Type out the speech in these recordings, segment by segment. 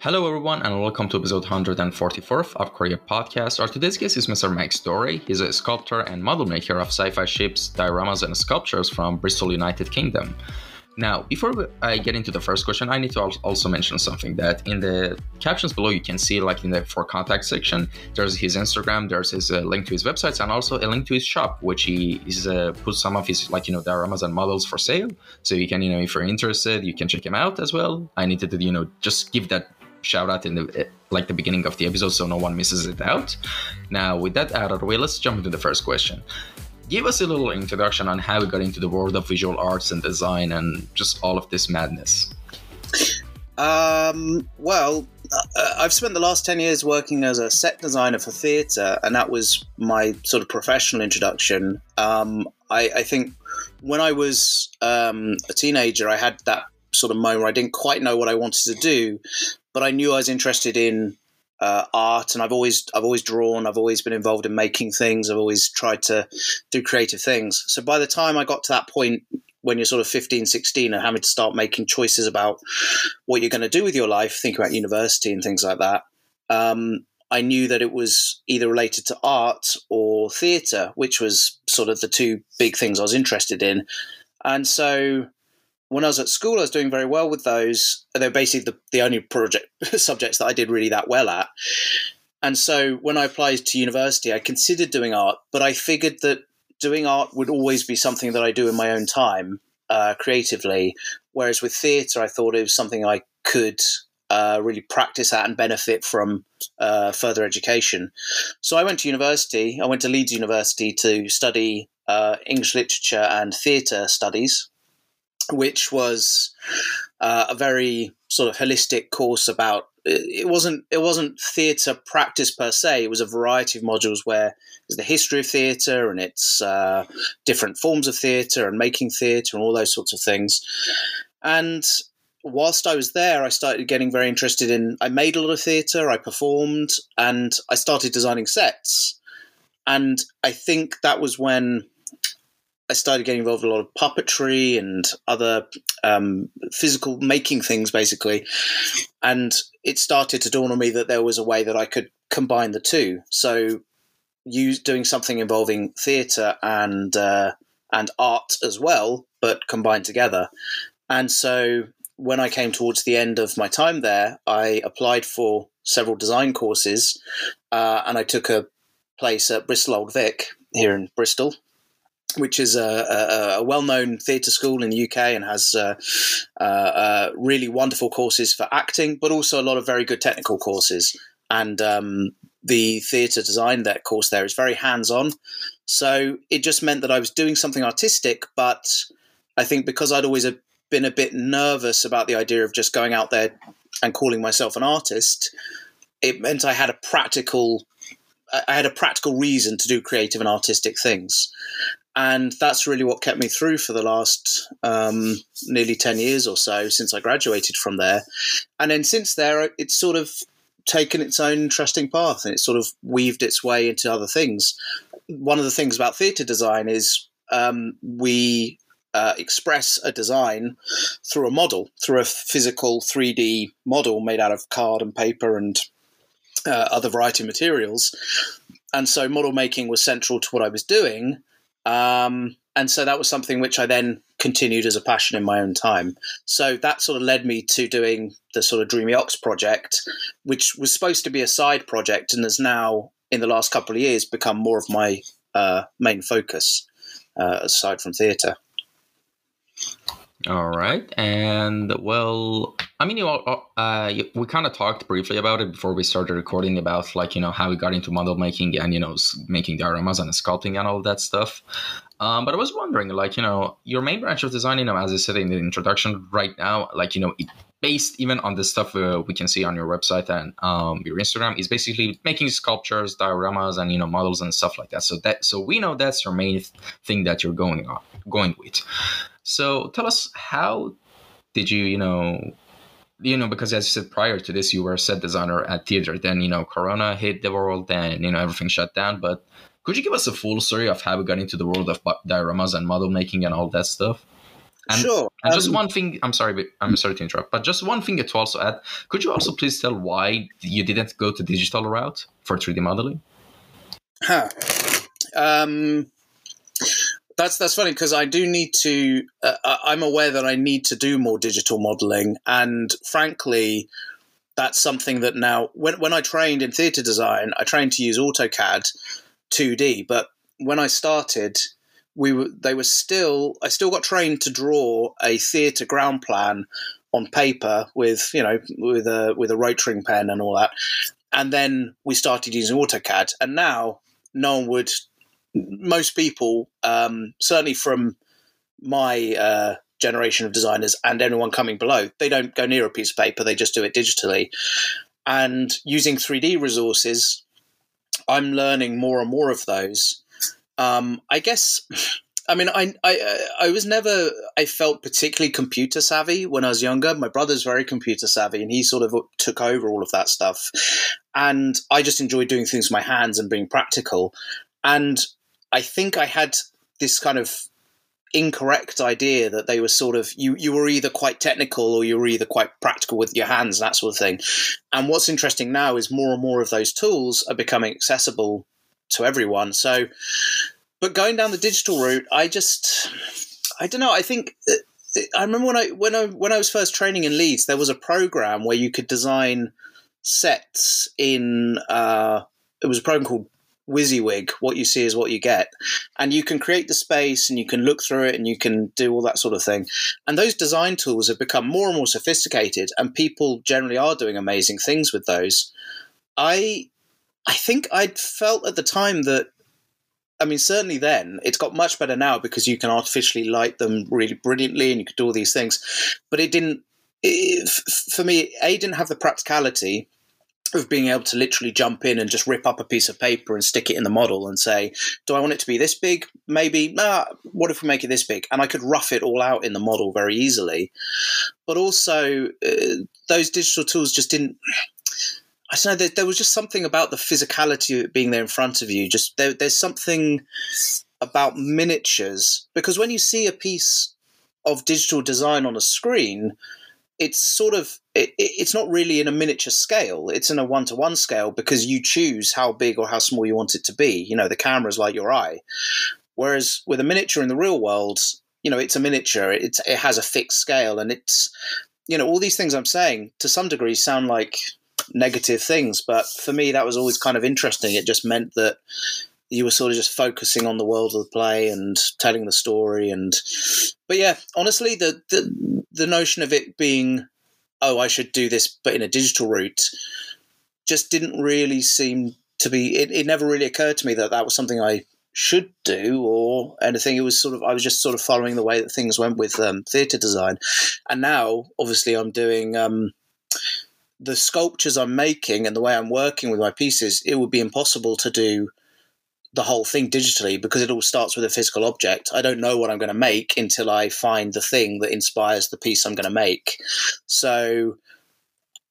Hello, everyone, and welcome to episode 144 of Korea Podcast. Our today's guest is Mr. Mike Story. He's a sculptor and model maker of sci fi ships, dioramas, and sculptures from Bristol, United Kingdom. Now, before I get into the first question, I need to also mention something that in the captions below, you can see, like in the for contact section, there's his Instagram, there's his uh, link to his websites, and also a link to his shop, which he is uh, put some of his like you know dioramas and models for sale. So you can you know if you're interested, you can check him out as well. I needed to you know just give that shout out in the like the beginning of the episode so no one misses it out. Now, with that out of the way, let's jump into the first question give us a little introduction on how we got into the world of visual arts and design and just all of this madness. Um, well, uh, I've spent the last 10 years working as a set designer for theatre, and that was my sort of professional introduction. Um, I, I, think when I was um, a teenager, I had that sort of moment where I didn't quite know what I wanted to do, but I knew I was interested in uh, art, and I've always I've always drawn. I've always been involved in making things. I've always tried to do creative things. So by the time I got to that point when you're sort of 15, 16 and having to start making choices about what you're going to do with your life, think about university and things like that, um, I knew that it was either related to art or theatre, which was sort of the two big things I was interested in. And so when I was at school, I was doing very well with those. They're basically the, the only project subjects that I did really that well at. And so when I applied to university, I considered doing art, but I figured that doing art would always be something that I do in my own time, uh, creatively. Whereas with theatre, I thought it was something I could uh, really practice at and benefit from uh, further education. So I went to university. I went to Leeds University to study uh, English literature and theatre studies which was uh, a very sort of holistic course about it wasn't it wasn't theatre practice per se. It was a variety of modules where there's the history of theatre and its uh, different forms of theatre and making theatre and all those sorts of things. And whilst I was there, I started getting very interested in. I made a lot of theatre. I performed, and I started designing sets. And I think that was when I started getting involved in a lot of puppetry and other um, physical making things, basically. And it started to dawn on me that there was a way that I could combine the two. So, use doing something involving theatre and uh, and art as well, but combined together. And so, when I came towards the end of my time there, I applied for several design courses, uh, and I took a place at Bristol Old Vic here in Bristol, which is a, a, a, well-known theatre school in the UK and has uh, uh, uh, really wonderful courses for acting, but also a lot of very good technical courses. And um, the theatre design that course there is very hands-on, so it just meant that I was doing something artistic. But I think because I'd always been a bit nervous about the idea of just going out there and calling myself an artist, it meant I had a practical I had a practical reason to do creative and artistic things and that's really what kept me through for the last um, nearly 10 years or so since I graduated from there. And then since there, it's sort of taken its own interesting path and it's sort of weaved its way into other things. One of the things about theatre design is um, we uh, express a design through a model, through a physical 3D model made out of card and paper and uh, other variety of materials. And so model making was central to what I was doing um, and so that was something which I then continued as a passion in my own time. So that sort of led me to doing the sort of Dreamy Ox project, which was supposed to be a side project and has now, in the last couple of years, become more of my uh, main focus uh, aside from theatre. All right, and well, I mean, you know, uh, we kind of talked briefly about it before we started recording about like you know how we got into model making and you know making dioramas and sculpting and all that stuff. Um, but I was wondering, like you know, your main branch of design, you know, as I said in the introduction, right now, like you know, it, based even on the stuff uh, we can see on your website and um, your Instagram, is basically making sculptures, dioramas, and you know models and stuff like that. So that so we know that's your main thing that you're going on going with. So tell us how did you, you know, you know, because as you said prior to this, you were a set designer at theater. Then, you know, Corona hit the world, then, you know, everything shut down. But could you give us a full story of how we got into the world of dioramas and model making and all that stuff? And, sure. And just um, one thing, I'm sorry, I'm sorry to interrupt, but just one thing to also add. Could you also please tell why you didn't go to digital route for 3D modeling? Huh. Um, that's that's funny because I do need to. Uh, I'm aware that I need to do more digital modeling, and frankly, that's something that now when when I trained in theatre design, I trained to use AutoCAD 2D, but when I started, we were they were still I still got trained to draw a theatre ground plan on paper with you know with a with a rotring pen and all that, and then we started using AutoCAD, and now no one would most people, um, certainly from my uh, generation of designers and anyone coming below, they don't go near a piece of paper, they just do it digitally. And using 3D resources, I'm learning more and more of those. Um, I guess, I mean, I, I, I was never, I felt particularly computer savvy when I was younger. My brother's very computer savvy and he sort of took over all of that stuff. And I just enjoyed doing things with my hands and being practical. And I think I had this kind of incorrect idea that they were sort of you you were either quite technical or you were either quite practical with your hands that sort of thing. And what's interesting now is more and more of those tools are becoming accessible to everyone. So but going down the digital route i just i don't know i think i remember when i when i when i was first training in leeds there was a program where you could design sets in uh, it was a program called WYSIWYG, what you see is what you get. And you can create the space and you can look through it and you can do all that sort of thing. And those design tools have become more and more sophisticated and people generally are doing amazing things with those. I I think I'd felt at the time that I mean, certainly then, it's got much better now because you can artificially light them really brilliantly and you can do all these things. But it didn't, it, for me, A, didn't have the practicality of being able to literally jump in and just rip up a piece of paper and stick it in the model and say, do I want it to be this big? Maybe. Nah, what if we make it this big? And I could rough it all out in the model very easily. But also, uh, those digital tools just didn't. I don't know. There, there, was just something about the physicality of it being there in front of you. Just there, there's something about miniatures because when you see a piece of digital design on a screen, it's sort of it, it's not really in a miniature scale. It's in a one-to-one scale because you choose how big or how small you want it to be. You know the camera's like your eye. Whereas with a miniature in the real world you know it's a miniature. It's, it has a fixed scale and it's you know all these things i'm saying to some degree sound like negative things but for me that was always kind of interesting. It just meant that you were sort of just focusing on the world of the play and telling the story and but yeah honestly the the, the notion of it being oh i should do this but in a digital route just didn't really seem to be it, it never really occurred to me that that was something i should do or anything. It was sort of i was just sort of following the way that things went with um, theatre design. And now obviously i'm doing um, the sculptures i'm making and the way i'm working with my pieces it would be impossible to do the whole thing digitally because it all starts with a physical object. I don't know what I'm going to make until I find the thing that inspires the piece I'm going to make. So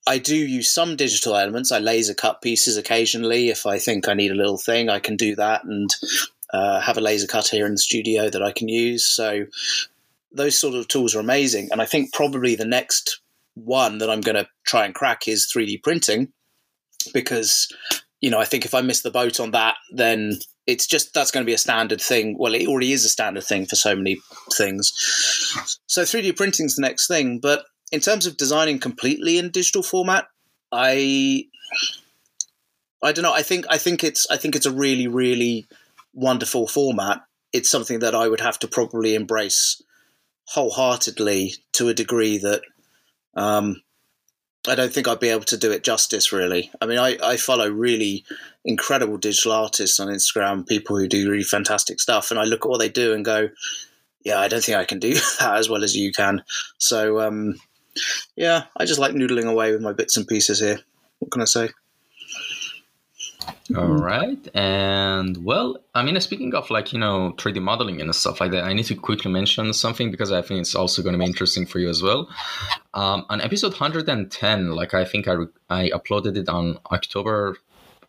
I do use some digital elements. I laser cut pieces occasionally. If I think I need a little thing, I can do that and uh, have a laser cut here in the studio that I can use. So those sort of tools are amazing. And I think probably the next one that I'm going to try and crack is 3D printing because you know, I think if I miss the boat on that, then it's just that's going to be a standard thing. Well, it already is a standard thing for so many things. So 3D printing is the next thing. But in terms of designing completely in digital format, I I don't know. I think I think it's I think it's a really really wonderful format. It's something that I would have to probably embrace wholeheartedly to a degree that um, I don't think I'd be able to do it justice, really. I mean, I, I follow really incredible digital artists on Instagram, people who do really fantastic stuff, and I look at what they do and go, yeah, I don't think I can do that as well as you can. So, um, yeah, I just like noodling away with my bits and pieces here. What can I say? All right. And well, I mean, speaking of like, you know, 3D modeling and stuff like that, I need to quickly mention something because I think it's also going to be interesting for you as well. Um, on episode 110, like I think I, I uploaded it on October,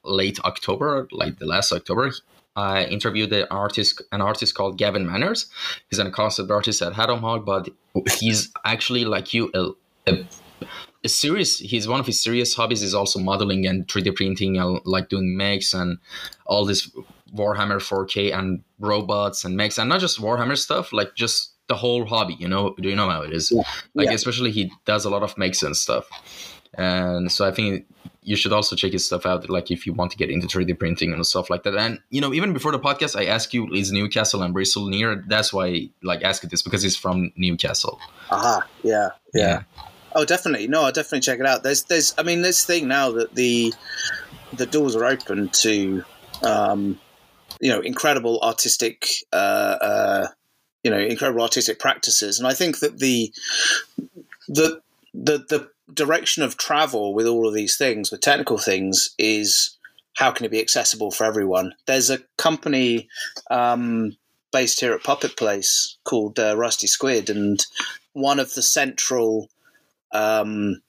late October, like the last October. I interviewed an artist, an artist called Gavin Manners. He's a concept artist at Haddam but he's actually like you, a, a, serious. He's one of his serious hobbies is also modeling and 3D printing, and like doing mechs and all this Warhammer 4K and robots and mechs, and not just Warhammer stuff, like just the whole hobby. You know, do you know how it is? Yeah. Like yeah. especially he does a lot of mechs and stuff, and so I think you should also check his stuff out like if you want to get into 3d printing and stuff like that and you know even before the podcast i asked you is newcastle and bristol near that's why I, like asked this because he's from newcastle aha yeah, yeah yeah oh definitely. No i'll definitely check it out. There's there's i mean this thing now that the the doors are open to um you know incredible artistic uh uh you know incredible artistic practices. And i think that the the the the direction of travel with all of these things, with technical things, is how can it be accessible for everyone? There's a company um, based here at Puppet Place called uh, Rusty Squid, and one of the central um,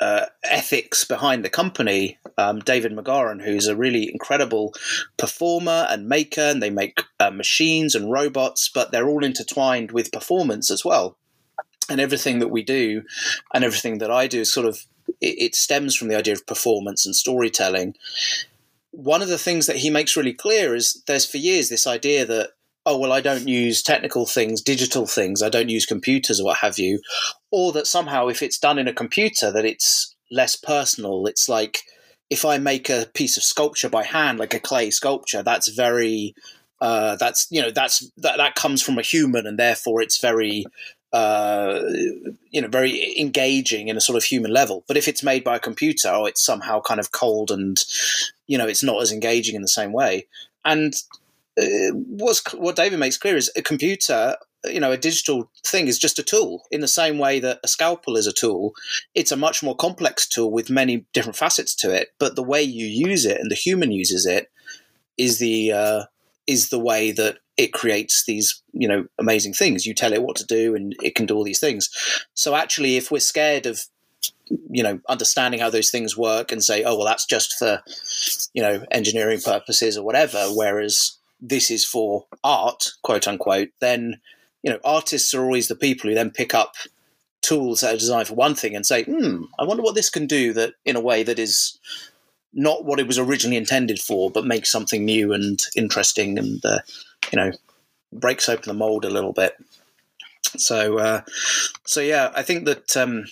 uh, ethics behind the company, um, David McGoran, who's a really incredible performer and maker, and they make uh, machines and robots, but they're all intertwined with performance as well and everything that we do and everything that I do is sort of it, it, stems from the idea of performance and storytelling. One of the things that he makes really clear is there's for years this idea that oh well I don't use technical things, digital things, I don't use computers or what have you, or that somehow if it's done in a computer that it's less personal. It's like if I make a piece of sculpture by hand, like a clay sculpture, that's very uh, that's you know that's that, that comes from a human and therefore it's very uh, you know, very engaging in a sort of human level. But if it's made by a computer, oh, it's somehow kind of cold and, you know, it's not as engaging in the same way. And what's, what David makes clear is a computer, you know, a digital thing is just a tool in the same way that a scalpel is a tool. It's a much more complex tool with many different facets to it. But the way you use it and the human uses it is the uh, is the way that it creates these you know amazing things you tell it what to do and it can do all these things so actually if we're scared of you know understanding how those things work and say oh well that's just for you know engineering purposes or whatever whereas this is for art quote unquote then you know artists are always the people who then pick up tools that are designed for one thing and say hmm i wonder what this can do that in a way that is not what it was originally intended for but makes something new and interesting and uh, you know breaks open the mold a little bit. So uh, so yeah, I think that um,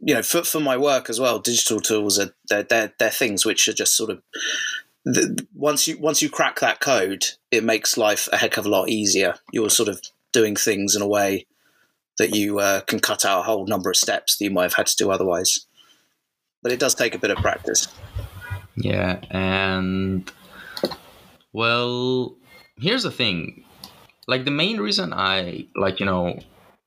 you know for for my work as well, digital tools are they're they're, they're things which are just sort of the, once you once you crack that code, it makes life a heck of a lot easier. You're sort of doing things in a way that you uh, can cut out a whole number of steps that you might have had to do otherwise. But it does take a bit of practice. Yeah, and well, here's the thing like the main reason i like you know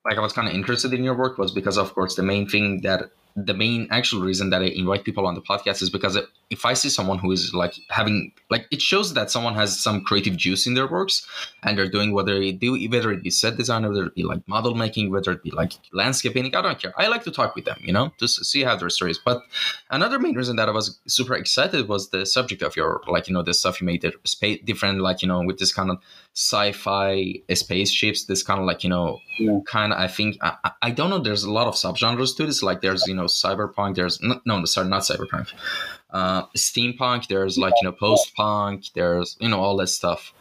like i was kind of interested in your work was because of course the main thing that the main actual reason that I invite people on the podcast is because if I see someone who is like having like it shows that someone has some creative juice in their works and they're doing whether they do whether it be set design, whether it be like model making, whether it be like landscape painting, I don't care. I like to talk with them, you know, to see how their stories. But another main reason that I was super excited was the subject of your like you know the stuff you made that space different like you know with this kind of sci-fi spaceships this kind of like you know yeah. kind of i think I, I don't know there's a lot of subgenres to this like there's you know cyberpunk there's no, no sorry not cyberpunk uh, steampunk there's like you know post-punk there's you know all that stuff.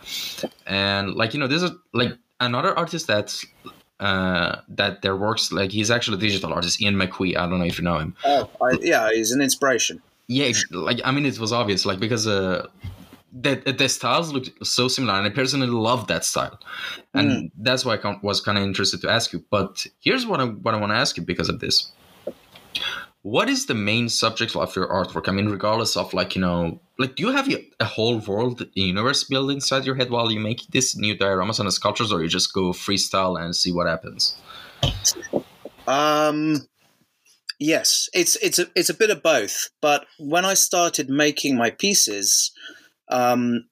And like you know there's a like another artist that's uh, that their works like he's actually a digital artist Ian McQue. I don't know if you know him. Oh I, yeah he's an inspiration. Yeah like i mean it was obvious like because uh the, the styles looked so similar and i personally love that style. And mm. that's why i was kind of interested to ask you. But here's what i, what I want to ask you because of this what is the main subject of your artwork? I mean regardless of like you know like do you have a whole world universe built inside your head while you make this new dioramas and sculptures or you just go freestyle and see what happens? Um yes it's it's a it's a bit of both but when i started making my pieces um,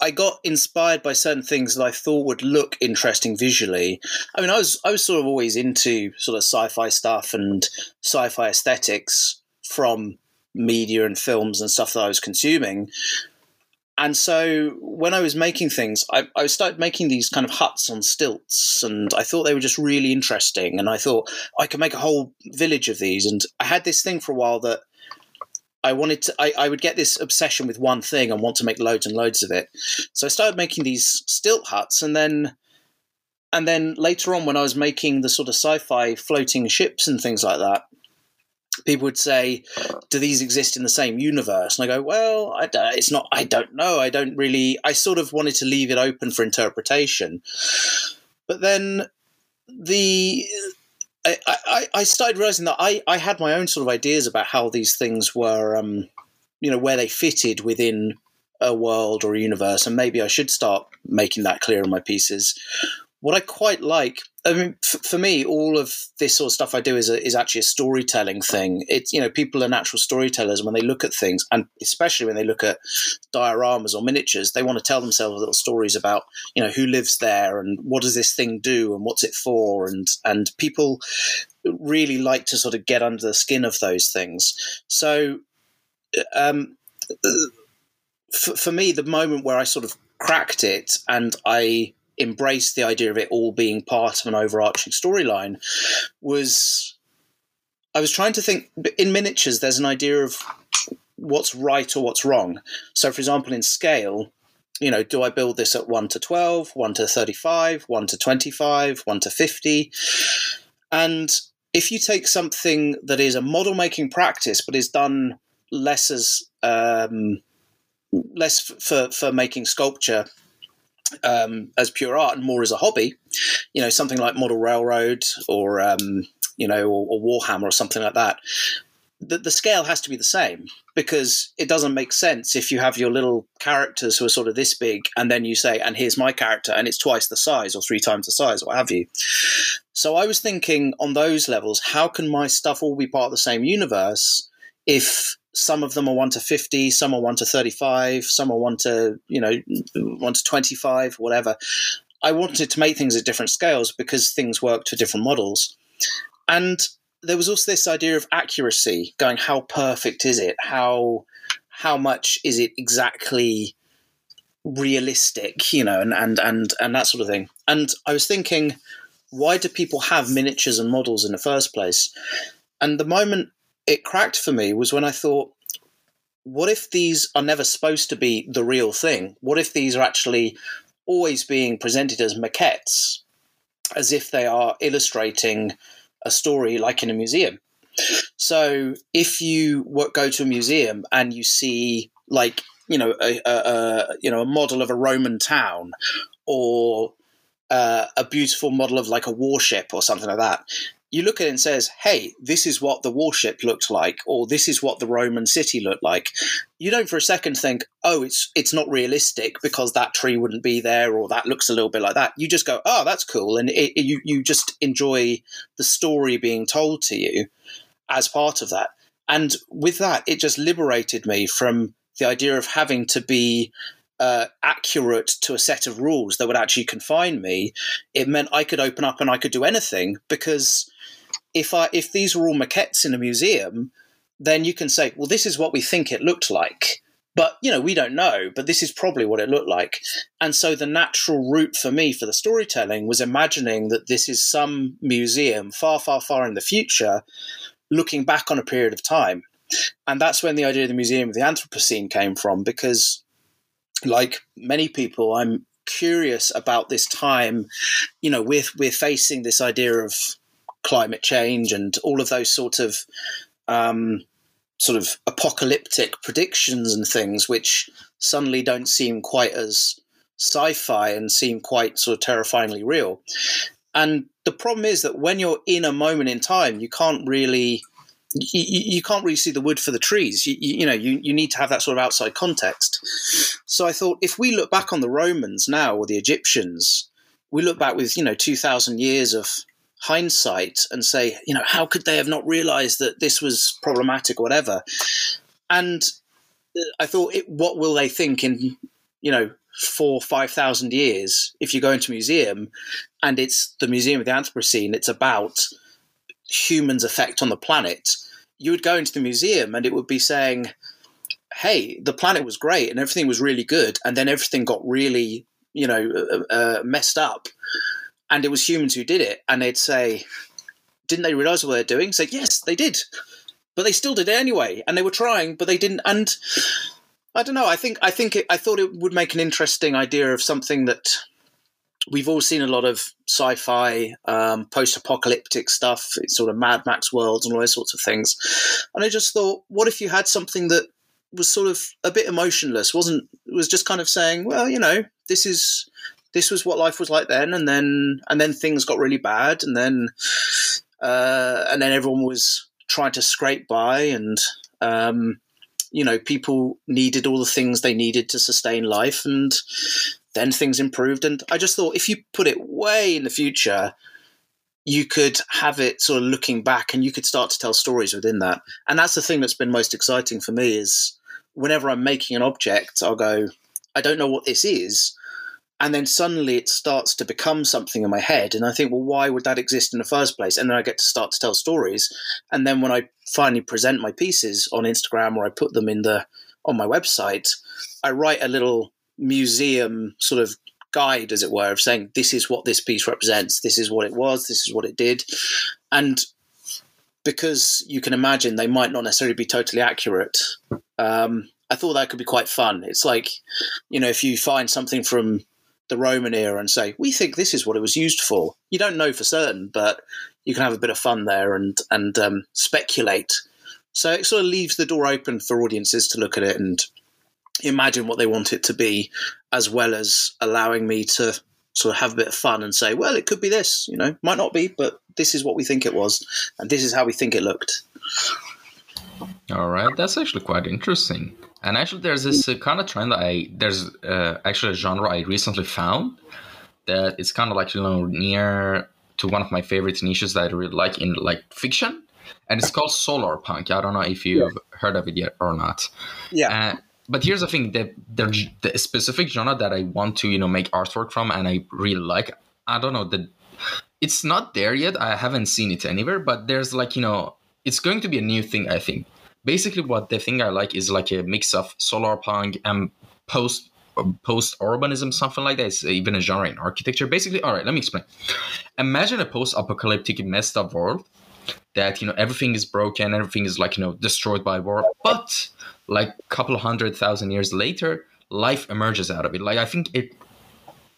I got inspired by certain things that I thought would look interesting visually. I mean, I was I was sort of always into sort of sci-fi stuff and sci-fi aesthetics from media and films and stuff that I was consuming. and so when I was making things, I, I started making these kind of huts on stilts, and I thought they were just really interesting. And I thought I could make a whole village of these. And I had this thing for a while that I wanted to, I, I would get this obsession with one thing and want to make loads and loads of it. So I started making these stilt huts, and then and then later on, when I was making the sort of sci-fi floating ships and things like that, people would say, "Do these exist in the same universe?" And I go, "Well, I it's not. I don't know. I don't really. I sort of wanted to leave it open for interpretation." But then the I, I, I started realizing that I, I had my own sort of ideas about how these things were, um, you know, where they fitted within a world or a universe, and maybe I should start making that clear in my pieces. What I quite like, I mean, f- for me, all of this sort of stuff I do is a, is actually a storytelling thing. It's you know, people are natural storytellers when they look at things, and especially when they look at dioramas or miniatures, they want to tell themselves little stories about you know who lives there and what does this thing do and what's it for, and and people really like to sort of get under the skin of those things. So, um, for, for me, the moment where I sort of cracked it and I embraced the idea of it all being part of an overarching storyline was I was trying to think in miniatures there's an idea of what's right or what's wrong. So for example in scale, you know, do I build this at 1 to 12, 1 to 35, 1 to 25, 1 to 50? And if you take something that is a model making practice but is done less as um, less for for making sculpture um, as pure art and more as a hobby, you know, something like Model Railroad or um, you know, or, or, Warhammer or something like that. The, the scale has to be the same because it doesn't make sense if you have your little characters who are sort of this big and then you say, and here's my character, and it's twice the size or three times the size, what have you. So I was thinking on those levels, how can my stuff all be part of the same universe if some of them are 1 to 50 some are 1 to 35 some are 1 to you know 1 to 25 whatever. I wanted to make things at different scales because things worked for different models. And there was also this idea of accuracy going how perfect is it? How how much is it exactly realistic you know and and and, and that sort of thing. And i was thinking why do people have miniatures and models in the first place? And the moment it cracked for me was when I thought, what if these are never supposed to be the real thing? What if these are actually always being presented as maquettes, as if they are illustrating a story like in a museum? So if you go to a museum and you see like you know a, a, a you know a model of a Roman town or uh, a beautiful model of like a warship or something like that, you look at it and says, "Hey, this is what the warship looked like, or this is what the Roman city looked like." You don't for a second think, "Oh, it's it's not realistic because that tree wouldn't be there, or that looks a little bit like that." You just go, "Oh, that's cool," and it, it, you you just enjoy the story being told to you as part of that. And with that, it just liberated me from the idea of having to be uh, accurate to a set of rules that would actually confine me. It meant I could open up and I could do anything because if I if these were all maquettes in a museum, then you can say, well, this is what we think it looked like. But you know, we don't know, but this is probably what it looked like. And so the natural route for me for the storytelling was imagining that this is some museum far, far, far in the future, looking back on a period of time. And that's when the idea of the Museum of the Anthropocene came from, because like many people, I'm curious about this time. You know, we're we're facing this idea of climate change and all of those sort of um, sort of apocalyptic predictions and things, which suddenly don't seem quite as sci-fi and seem quite sort of terrifyingly real. And the problem is that when you're in a moment in time, you can't really you, you, can't really see the wood for the trees. You, you, you, know, you, you need to have that sort of outside context. So I thought if we look back on the Romans now or the Egyptians, we look back with, you know, 2,000 years of hindsight and say, you know, how could they have not realized that this was problematic or whatever? And I thought, it, what will they think in, you know, four, 5,000 years if you go into a museum and it's the Museum of the Anthropocene, it's about humans' effect on the planet. You would go into the museum and it would be saying, hey, the planet was great and everything was really good, and then everything got really, you know, uh, uh, messed up, and it was humans who did it, and they'd say, didn't they realize what they're doing? Say, yes, they did, but they still did it anyway, and they were trying, but they didn't, and. I don't know. I think I think it, I thought it would make an interesting idea of something that we've all seen a lot of sci-fi, um, post-apocalyptic stuff, it's sort of Mad Max worlds and all those sorts of things. And I just thought, what if you had something that was sort of a bit emotionless wasn't was just kind of saying well you know this is this was what life was like then and then and then things got really bad and then uh, and then everyone was trying to scrape by and um, you know people needed all the things they needed to sustain life and then things improved and i just thought if you put it way in the future you could have it sort of looking back and you could start to tell stories within that and that's the thing that's been most exciting for me is whenever I'm making an object, I'll go, I don't know what this is. And then suddenly it starts to become something in my head. And I think, well, why would that exist in the first place? And then I get to start to tell stories. And then when I finally present my pieces on Instagram or I put them in the on my website, I write a little museum sort of guide, as it were, of saying, this is what this piece represents, this is what it was, this is what it did. And because you can imagine they might not necessarily be totally accurate, um, I thought that could be quite fun. It's like, you know, if you find something from the Roman era and say, we think this is what it was used for. You don't know for certain, but you can have a bit of fun there and, and um, speculate. So it sort of leaves the door open for audiences to look at it and imagine what they want it to be, as well as allowing me to sort of have a bit of fun and say, well, it could be this, you know, might not be, but this is what we think it was, and this is how we think it looked. All right, that's actually quite interesting. And actually, there's this uh, kind of trend. That I there's uh, actually a genre I recently found that it's kind of like you know near to one of my favorite niches that I really like in like fiction, and it's called solar punk. I don't know if you've yeah. heard of it yet or not. Yeah. Uh, but here's the thing: that the, the specific genre that I want to you know make artwork from, and I really like. I don't know the. It's not there yet. I haven't seen it anywhere, but there's like you know it's going to be a new thing. I think. Basically, what the thing I like is like a mix of solar punk and post post urbanism, something like that. It's even a genre in architecture. Basically, all right. Let me explain. Imagine a post apocalyptic messed up world that you know everything is broken, everything is like you know destroyed by war, but like a couple hundred thousand years later, life emerges out of it. Like I think it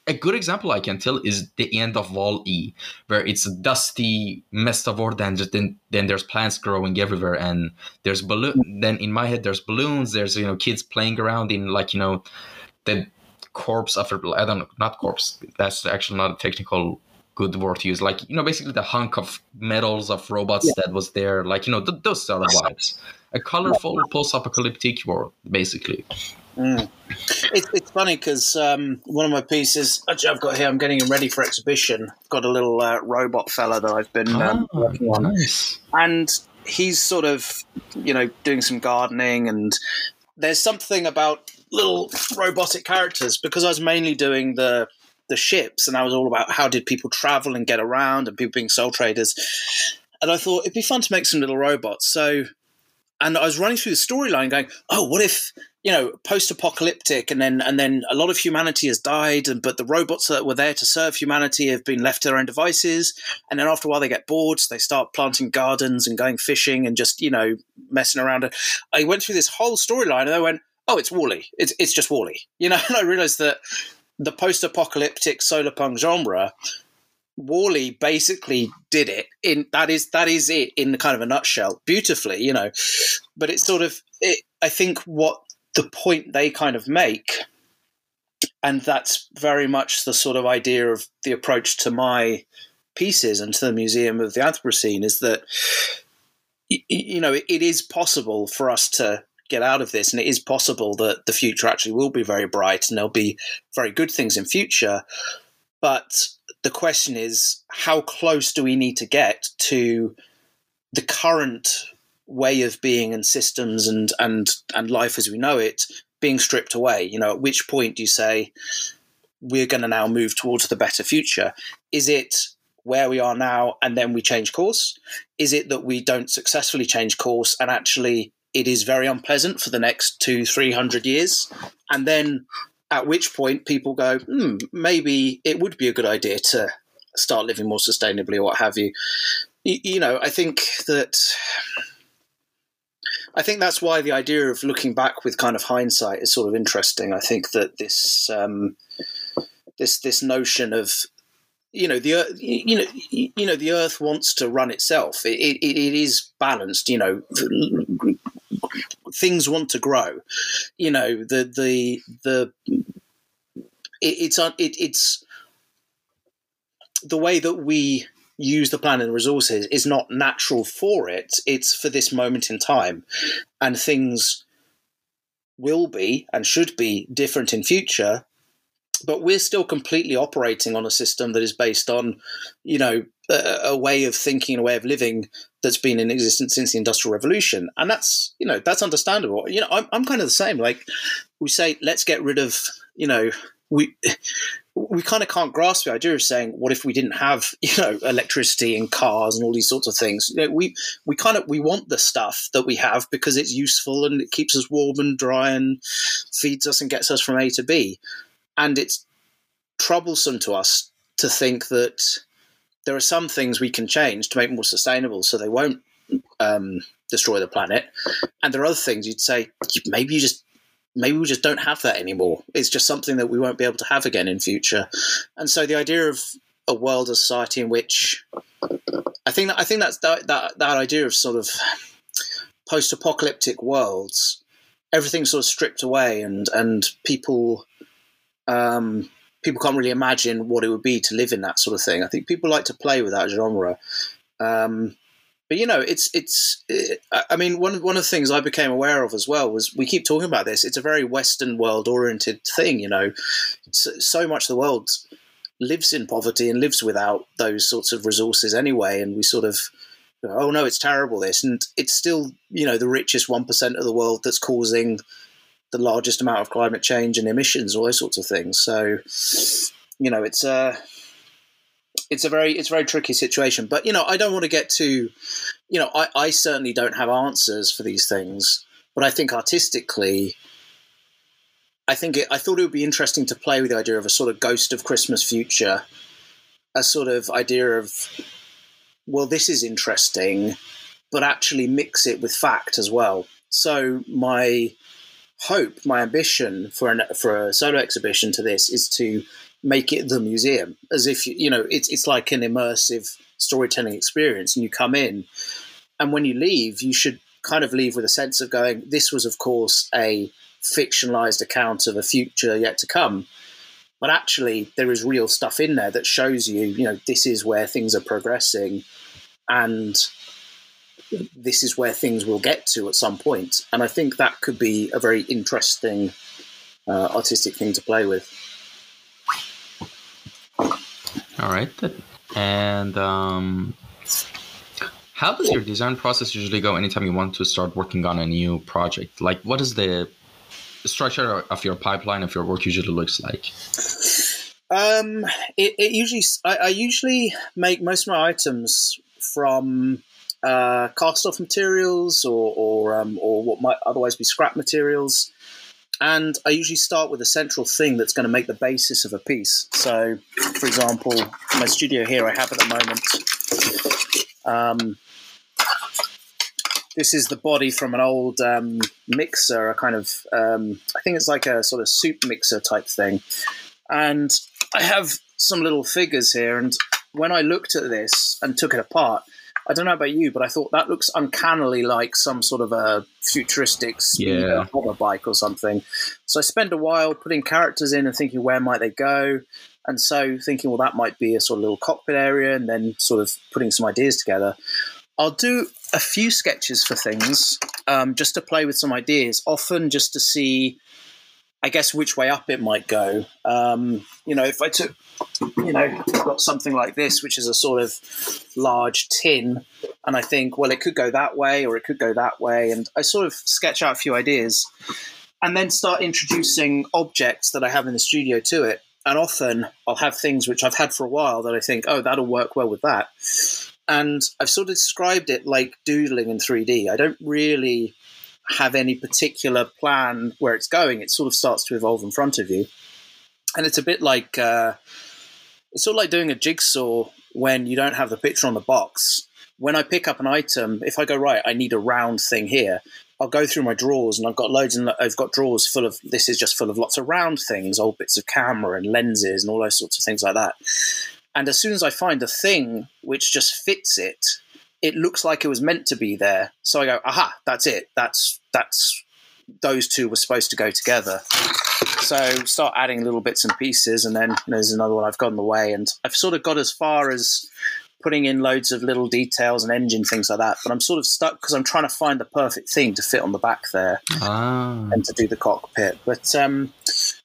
a good example I can tell is the end of Wall E, where it's a dusty, messed up world, and then then there's plants growing everywhere, and there's balloon. Then in my head, there's balloons. There's you know kids playing around in like you know the corpse of a I don't know, not corpse. That's actually not a technical good word to use. Like you know, basically the hunk of metals of robots yeah. that was there. Like you know, th- those sort of vibes. A colorful post-apocalyptic world, basically. Mm. It, it's funny because um, one of my pieces, actually, I've got here. I'm getting him ready for exhibition. I've got a little uh, robot fella that I've been um, oh, working on, nice. and he's sort of, you know, doing some gardening. And there's something about little robotic characters because I was mainly doing the the ships, and I was all about how did people travel and get around, and people being soul traders. And I thought it'd be fun to make some little robots. So, and I was running through the storyline, going, "Oh, what if you know, post-apocalyptic, and then and then a lot of humanity has died, and but the robots that were there to serve humanity have been left to their own devices, and then after a while they get bored, so they start planting gardens and going fishing and just you know messing around. I went through this whole storyline, and I went, "Oh, it's WALL-E. It's it's just WALL-E," you know, and I realized that the post-apocalyptic solar punk genre WALL-E basically did it in that is that is it in kind of a nutshell beautifully you know but it's sort of it, i think what the point they kind of make. And that's very much the sort of idea of the approach to my pieces and to the Museum of the Anthropocene is that, you know, it is possible for us to get out of this, and it is possible that the future actually will be very bright and there'll be very good things in future. But the question is, how close do we need to get to the current way of being and systems and and and life as we know it being stripped away? You know at which point do you say we're going to now move towards the better future is it where we are now and then we change course? Is it that we don't successfully change course and actually it is very unpleasant for the next two, three hundred years, and then at which point people go, hmm, maybe it would be a good idea to start living more sustainably or what have you. You, you know, I think that. I think that's why the idea of looking back with kind of hindsight is sort of interesting. I think that this um, this this notion of you know the you know you know the earth wants to run itself. It, it, it is balanced. You know things want to grow. You know the the the it, it's it, it's the way that we use the planet and resources is not natural for it. It's for this moment in time, and things will be and should be different in future. But we're still completely operating on a system that is based on, you know, a, way of thinking, a way of living that's been in existence since the Industrial Revolution, and that's you know that's understandable. You know, I'm I'm kind of the same. Like we say, let's get rid of you know we we kind of can't grasp the idea of saying, what if we didn't have, you know, electricity and cars and all these sorts of things? You know, we we kind of we want the stuff that we have because it's useful and it keeps us warm and dry and feeds us and gets us from A to B. And it's troublesome to us to think that there are some things we can change to make more sustainable so they won't um, destroy the planet. And there are other things you'd say maybe you just maybe we just don't have that anymore. It's just something that we won't be able to have again in future. And so the idea of a world, a society in which I think that I think that's that that, that idea of sort of post-apocalyptic worlds, everything's sort of stripped away, and and people. Um, people can't really imagine what it would be to live in that sort of thing. I think people like to play with that genre. Um, but you know, it's it's. It, I mean, one one of the things I became aware of as well was we keep talking about this. It's a very Western world oriented thing. You know, so, so much of the world lives in poverty and lives without those sorts of resources anyway, and we sort of oh no, it's terrible this, and it's still you know the richest one percent of the world that's causing the largest amount of climate change and emissions, all those sorts of things. So, you know, it's a uh, it's a very it's a very tricky situation. But you know, I don't want to get too, you know, I, I certainly don't have answers for these things. But I think artistically, I think it, I thought it would be interesting to play with the idea of a sort of ghost of Christmas future, a sort of idea of, well, this is interesting, but actually mix it with fact as well. So my hope, my ambition for an for a solo exhibition to this is to make it the museum, as if you know it's it's like an immersive storytelling experience, and you come in, and when you leave, you should kind of leave with a sense of going, this was of course a fictionalized account of a future yet to come. But actually, there is real stuff in there that shows you, you know, this is where things are progressing, and this is where things will get to at some point. And I think that could be a very interesting uh, artistic thing to play with. All right. And um, how does your design process usually go anytime you want to start working on a new project? Like, what is the structure of your pipeline of your work usually looks like? Um, it, it usually, I, I, usually make most of my items from uh, cast off materials or, or, um, or what might otherwise be scrap materials. And I usually start with a central thing that's going to make the basis of a piece. So, for example, my studio here I have at the moment. Um, this is the body from an old um, mixer, a kind of, um, I think it's like a sort of soup mixer type thing. And I have some little figures here. And when I looked at this and took it apart, I don't know about you, but I thought that looks uncannily like some sort of a futuristic speeder yeah. hover bike or something. So I spent a while putting characters in and thinking where might they go, and so thinking well that might be a sort of little cockpit area, and then sort of putting some ideas together. I'll do a few sketches for things um, just to play with some ideas, often just to see I guess which way up it might go. Um, you know, if I took, you know, got something like this, which is a sort of large tin, and I think, well, it could go that way or it could go that way, and I sort of sketch out a few ideas, and then start introducing objects that I have in the studio to it. And often I'll have things which I've had for a while that I think, oh, that'll work well with that. And I've sort of described it like doodling in 3D. I don't really have any particular plan where it's going. It sort of starts to evolve in front of you, and it's a bit like uh, it's sort of like doing a jigsaw when you don't have the picture on the box. When I pick up an item, if I go right, I need a round thing here. I'll go through my drawers, and I've got loads, and I've got drawers full of. This is just full of lots of round things, old bits of camera and lenses, and all those sorts of things like that. And as soon as I find a thing which just fits it, it looks like it was meant to be there. So I go, aha, that's it. That's that's those two were supposed to go together. So start adding little bits and pieces, and then you know, there's another one I've got in the way, and I've sort of got as far as putting in loads of little details and engine things like that. But I'm sort of stuck because I'm trying to find the perfect thing to fit on the back there ah. and to do the cockpit. But um,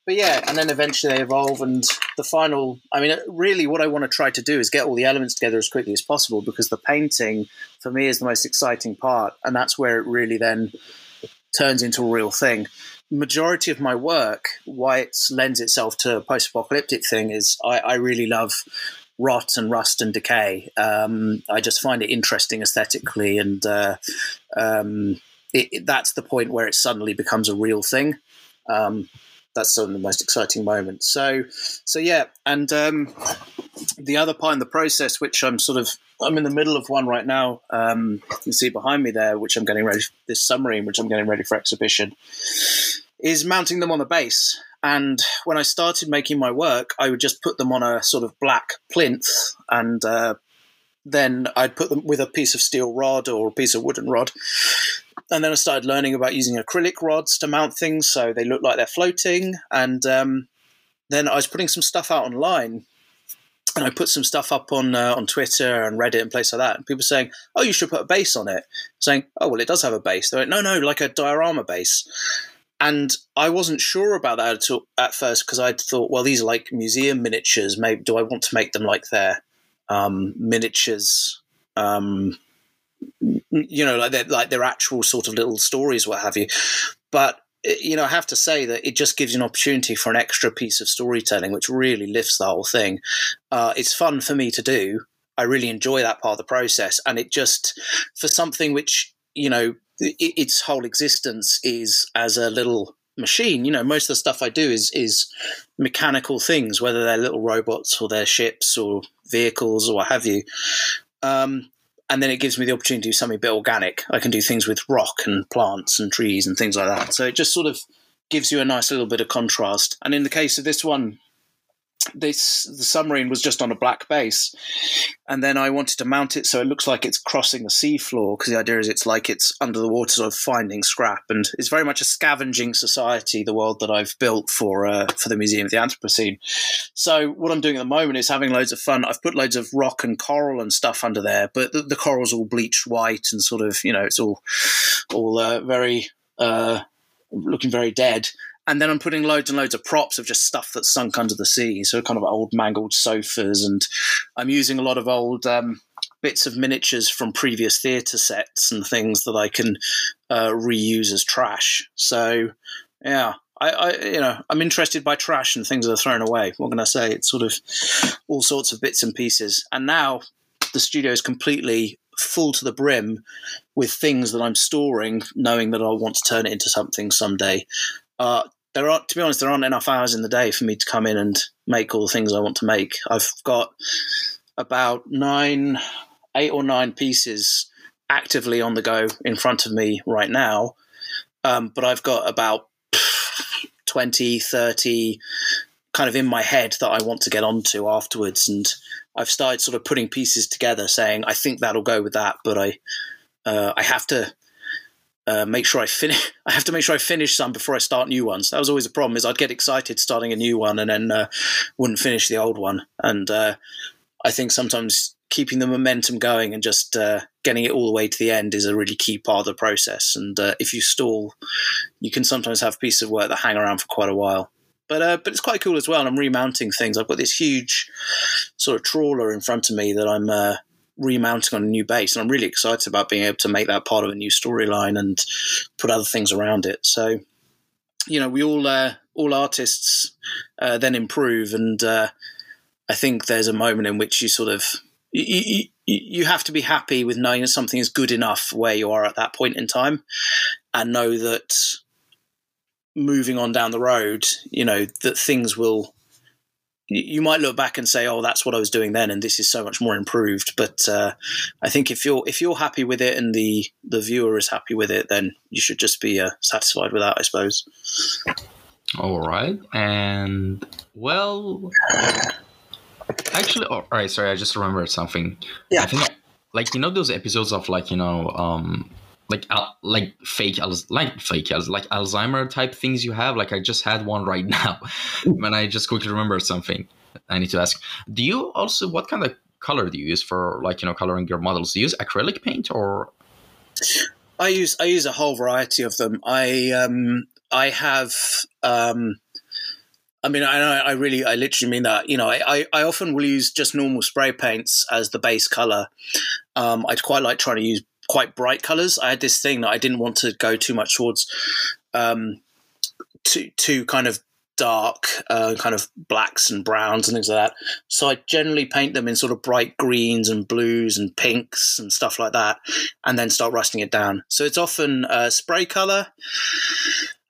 but yeah, and then eventually they evolve, and the final. I mean, really, what I want to try to do is get all the elements together as quickly as possible because the painting for me is the most exciting part, and that's where it really then turns into a real thing. Majority of my work, why it lends itself to a post-apocalyptic thing, is I, I really love rot and rust and decay. Um, I just find it interesting aesthetically, and uh, um, it, it, that's the point where it suddenly becomes a real thing. Um, that's sort of the most exciting moment. So, so yeah, and um, the other part in the process, which I'm sort of I'm in the middle of one right now. Um, you can see behind me there, which I'm getting ready this submarine, which I'm getting ready for exhibition, is mounting them on the base. And when I started making my work, I would just put them on a sort of black plinth and uh, then I'd put them with a piece of steel rod or a piece of wooden rod. And then I started learning about using acrylic rods to mount things so they look like they're floating. And um, then I was putting some stuff out online. And I put some stuff up on uh, on Twitter and Reddit and places like that. And people saying, "Oh, you should put a base on it." Saying, "Oh, well, it does have a base." They're like, "No, no, like a diorama base." And I wasn't sure about that at, all, at first because I thought, well, these are like museum miniatures. Maybe do I want to make them like their um, miniatures, um, you know, like they're, like their actual sort of little stories, what have you. But eh, you know, I have to say that it just gives you an opportunity for an extra piece of storytelling, which really lifts the whole thing. Uh, it's fun for me to do. I really enjoy that part of the process, and it just for something which you know it, its whole existence is as a little machine. You know, most of the stuff I do is is mechanical things, whether they're little robots or they're ships or vehicles or what have you. Um, and then it gives me the opportunity to do something a bit organic. I can do things with rock and plants and trees and things like that. So it just sort of gives you a nice little bit of contrast. And in the case of this one, this the submarine was just on a black base, and then I wanted to mount it so it looks like it's crossing the seafloor because the idea is it's like it's under the water, sort of finding scrap, and it's very much a scavenging society. The world that I've built for uh, for the Museum of the Anthropocene. So what I'm doing at the moment is having loads of fun. I've put loads of rock and coral and stuff under there, but the, the coral's all bleached white and sort of you know it's all all uh, very. Uh, looking very dead and then I'm putting loads and loads of props of just stuff that's sunk under the sea. So kind of old mangled sofas, and I'm using a lot of old um, bits of miniatures from previous theatre sets and things that I can uh, reuse as trash. So yeah, I, I, you know I'm interested by trash and things that are thrown away. What can I say? It's sort of all sorts of bits and pieces. And now the studio is completely full to the brim with things that I'm storing, knowing that I want to turn it into something someday. Uh, there are, to be honest, there aren't enough hours in the day for me to come in and make all the things I want to make. I've got about nine, eight or nine pieces actively on the go in front of me right now. Um, but I've got about 20, 30 kind of in my head that I want to get onto afterwards. And I've started sort of putting pieces together saying, I think that'll go with that, but I, uh, I have to uh, make sure I finish. I have to make sure I finish some before I start new ones. That was always a problem. Is I'd get excited starting a new one and then uh, wouldn't finish the old one. And uh, I think sometimes keeping the momentum going and just uh, getting it all the way to the end is a really key part of the process. And uh, if you stall, you can sometimes have pieces of work that hang around for quite a while. But but it's quite cool as well. I'm remounting things. I've got this huge sort of trawler in front of me that I'm remounting on a new base, and I'm really excited about being able to make that part of a new storyline and put other things around it. So, you know, we all uh, all artists uh, then improve, and uh, I think there's a moment in which you sort of you, you, you have to be happy with knowing that something is good enough where you are at that point in time. and know that moving on down the road, you know, that things will. You might look back and say, "Oh, that's what I was doing then, and this is so much more improved." But uh, I think if you're if you're happy with it and the the viewer is happy with it, then you should just be uh, satisfied with that, I suppose. All right, and well, actually, oh, all right. Sorry, I just remembered something. Yeah. I think, like you know, those episodes of like you know, um, like uh, like fake like fake like Alzheimer type things you have. Like I just had one right now, and I just quickly remember something. I need to ask: Do you also what kind of color do you use for like you know coloring your models? Do you use acrylic paint or? I use I use a whole variety of them. I um I have. Um, I mean, I, I really, I literally mean that. You know, I, I often will use just normal spray paints as the base color. Um, I'd quite like trying to use quite bright colors. I had this thing that I didn't want to go too much towards, um, too, too kind of dark, uh, kind of blacks and browns and things like that. So I generally paint them in sort of bright greens and blues and pinks and stuff like that, and then start rusting it down. So it's often uh, spray color.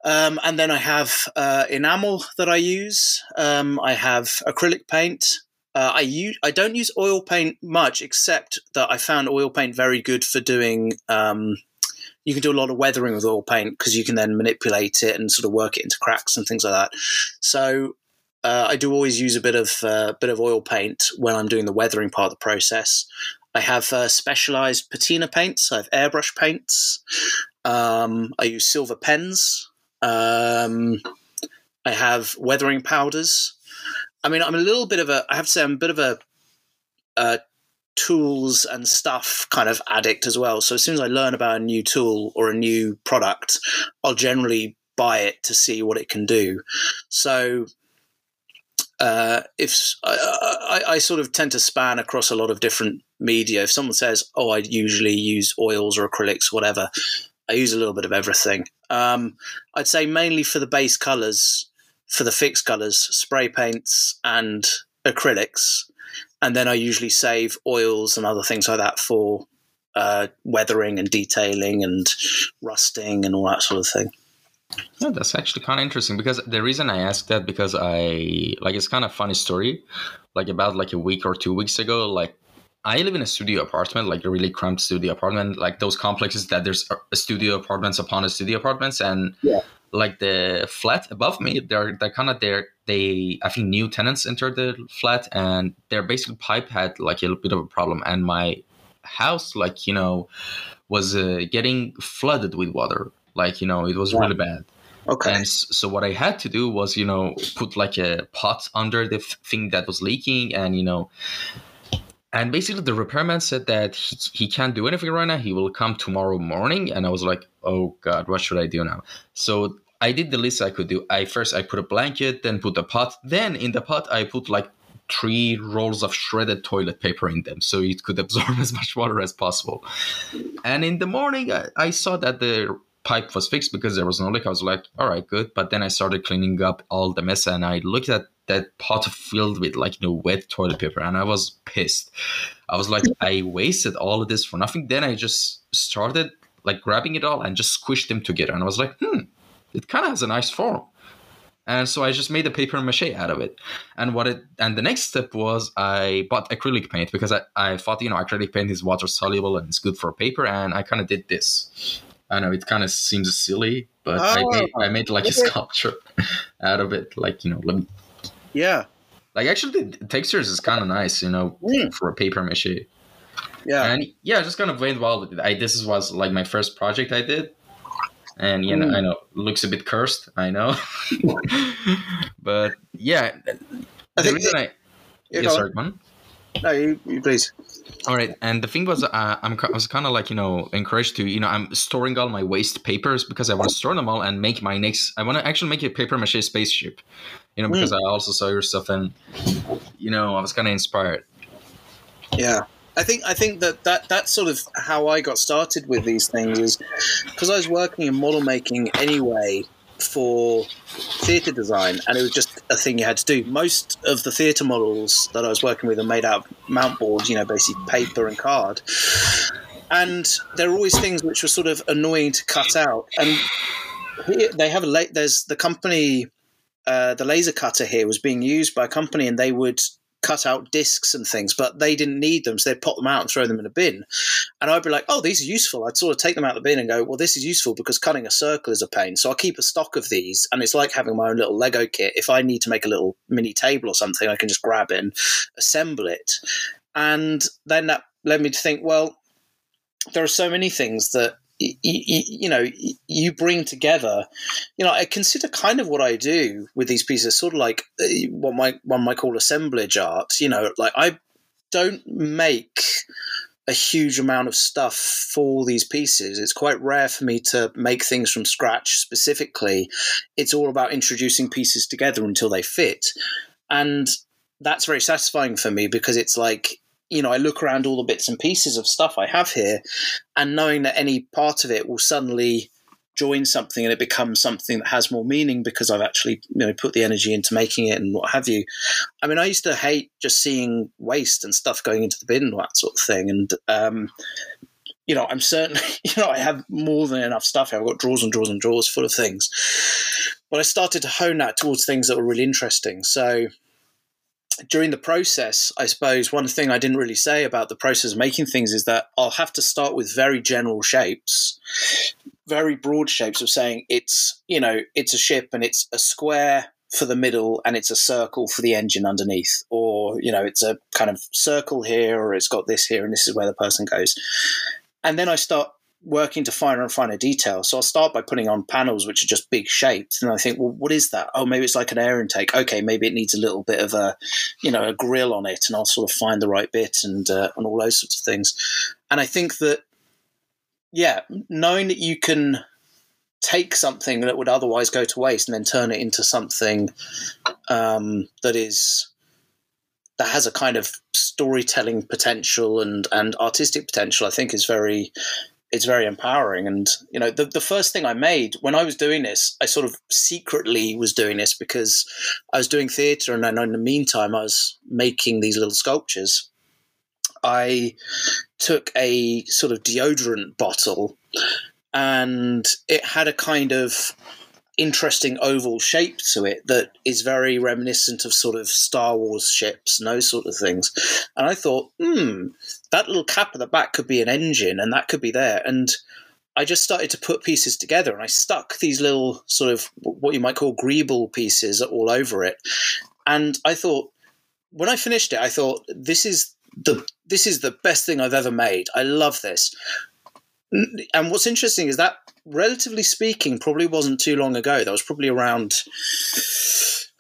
Um, and then I have uh, enamel that I use. Um, I have acrylic paint. Uh, I use I don't use oil paint much, except that I found oil paint very good for doing. Um, you can do a lot of weathering with oil paint because you can then manipulate it and sort of work it into cracks and things like that. So uh, I do always use a bit of uh, bit of oil paint when I'm doing the weathering part of the process. I have uh, specialized patina paints. I have airbrush paints. Um, I use silver pens um, I have weathering powders. I mean, I'm a little bit of a. I have to say, I'm a bit of a, a tools and stuff kind of addict as well. So as soon as I learn about a new tool or a new product, I'll generally buy it to see what it can do. So uh, if I, I, I, sort of tend to span across a lot of different media. If someone says, "Oh, I usually use oils or acrylics, whatever," I use a little bit of everything. Um, I'd say mainly for the base colors, for the fixed colors, spray paints and acrylics, and then I usually save oils and other things like that for uh, weathering and detailing and rusting and all that sort of thing. Yeah, that's actually kind of interesting because the reason I asked that because I like it's kind of funny story. Like about like a week or two weeks ago, like I live in a studio apartment, like a really cramped studio apartment, like those complexes that there's a studio apartments upon a studio apartments, and yeah. Like the flat above me, they're they're kind of there. They I think new tenants entered the flat, and their basic pipe had like a little bit of a problem, and my house, like you know, was uh, getting flooded with water. Like you know, it was yeah. really bad. Okay. And so what I had to do was, you know, put like a pot under the thing that was leaking, and you know, and basically the repairman said that he, he can't do anything right now. He will come tomorrow morning. And i was like oh god what should i do now? So i did the least i could do. I first i put a blanket then put a pot. Then in the pot i put like three rolls of shredded toilet paper in them so it could absorb as much water as possible. And in the morning i, I saw that the pipe was fixed because there was no leak. I was like all right good. But then i started cleaning up all the mess and i looked at that pot filled with like you know wet toilet paper and i was pissed. I was like i wasted all of this for nothing. Then i just started like grabbing it all and just squished them together and i was like hmm it kind of has a nice form. And so i just made a paper mache out of it. And what it and the next step was i bought acrylic paint because i, I thought you know acrylic paint is water soluble and it's good for paper and i kind of did this. I know it kind of seems silly, but oh, I, made, I made like a sculpture out of it. Like you know, let me yeah. Like actually, the textures is kind of nice, you know, mm. for a paper mache. Yeah. And yeah, just kind of went well with it. I this was like my first project I did, and you know, mm. I know looks a bit cursed, I know, but yeah, I the reason I yeah, sorry, man. No, you, you please. All right, and the thing was, uh, I'm I was kind of like you know encouraged to you know I'm storing all my waste papers because I want to store them all and make my next. I want to actually make a paper mache spaceship, you know, because mm. I also saw your stuff and you know I was kind of inspired. Yeah, I think I think that, that that's sort of how I got started with these things is because I was working in model making anyway for theatre design, and it was just a thing you had to do. Most of the theatre models that I was working with are made out of mount boards, you know, basically paper and card. and there are always things which were sort of annoying to cut out. And here they have a la- there's the company, uh, the laser cutter here was being used by a company, and they would cut out discs and things, but they didn't need them, so they'd pop them out and throw them in a bin. And I'd be like, "Oh, these are useful." I'd sort of take them out of the bin and go, "Well, this is useful because cutting a circle is a pain." So I'll keep a stock of these, and it's like having my own little Lego kit. If I need to make a little mini table or something, I can just grab it and assemble it. And then that led me to think, well, there are so many things that you, you, know you bring together you know i consider kind of what i do with these pieces sort of like uh, what my one might call assemblage art you know like i don't make a huge amount of stuff for these pieces. It's quite rare for me to make things from scratch specifically. It's all about introducing pieces together until they fit. And that's very satisfying for me because it's like you know, I look around all the bits and pieces of stuff I have here, and knowing that any part of it will suddenly join something and it becomes something that has more meaning because I've actually you know put the energy into making it and what have you. I mean, I used to hate just seeing waste and stuff going into the bin and that sort of thing, and um, you know, I'm certain you know I have more than enough stuff. Here. I've got drawers and drawers and drawers full of things, but I started to hone that towards things that were really interesting. So during the process, I suppose one thing I didn't really say about the process of making things is that I'll have to start with very general shapes, very broad shapes of saying it's, you know, it's a ship and it's a square for the middle and it's a circle for the engine underneath. Or, you know, it's a kind of circle here or it's got this here and this is where the person goes. And then I start working to finer and finer detail. So I'll start by putting on panels which are just big shapes, and I think, well, what is that? Oh, maybe it's like an air intake. Okay, maybe it needs a little bit of a, you know, a grill on it, and I'll sort of find the right bit and uh, and all those sorts of things. And I think that, yeah, knowing that you can take something that would otherwise go to waste and then turn it into something um, that is that has a kind of storytelling potential and and artistic potential, I think is very it's very empowering. And you know, the the first thing I made when I was doing this, I sort of secretly was doing this because I was doing theatre, and in the meantime, I was making these little sculptures. I took a sort of deodorant bottle, and it had a kind of interesting oval shape to it that is very reminiscent of sort of Star Wars ships and those sort of things. And I thought, hmm, that little cap at the back could be an engine and that could be there. And I just started to put pieces together and I stuck these little sort of what you might call greeble pieces all over it. And I thought, when I finished it, I thought, this is the this is the best thing I've ever made. I love this. And what's interesting is that relatively speaking, probably wasn't too long ago. That was probably around,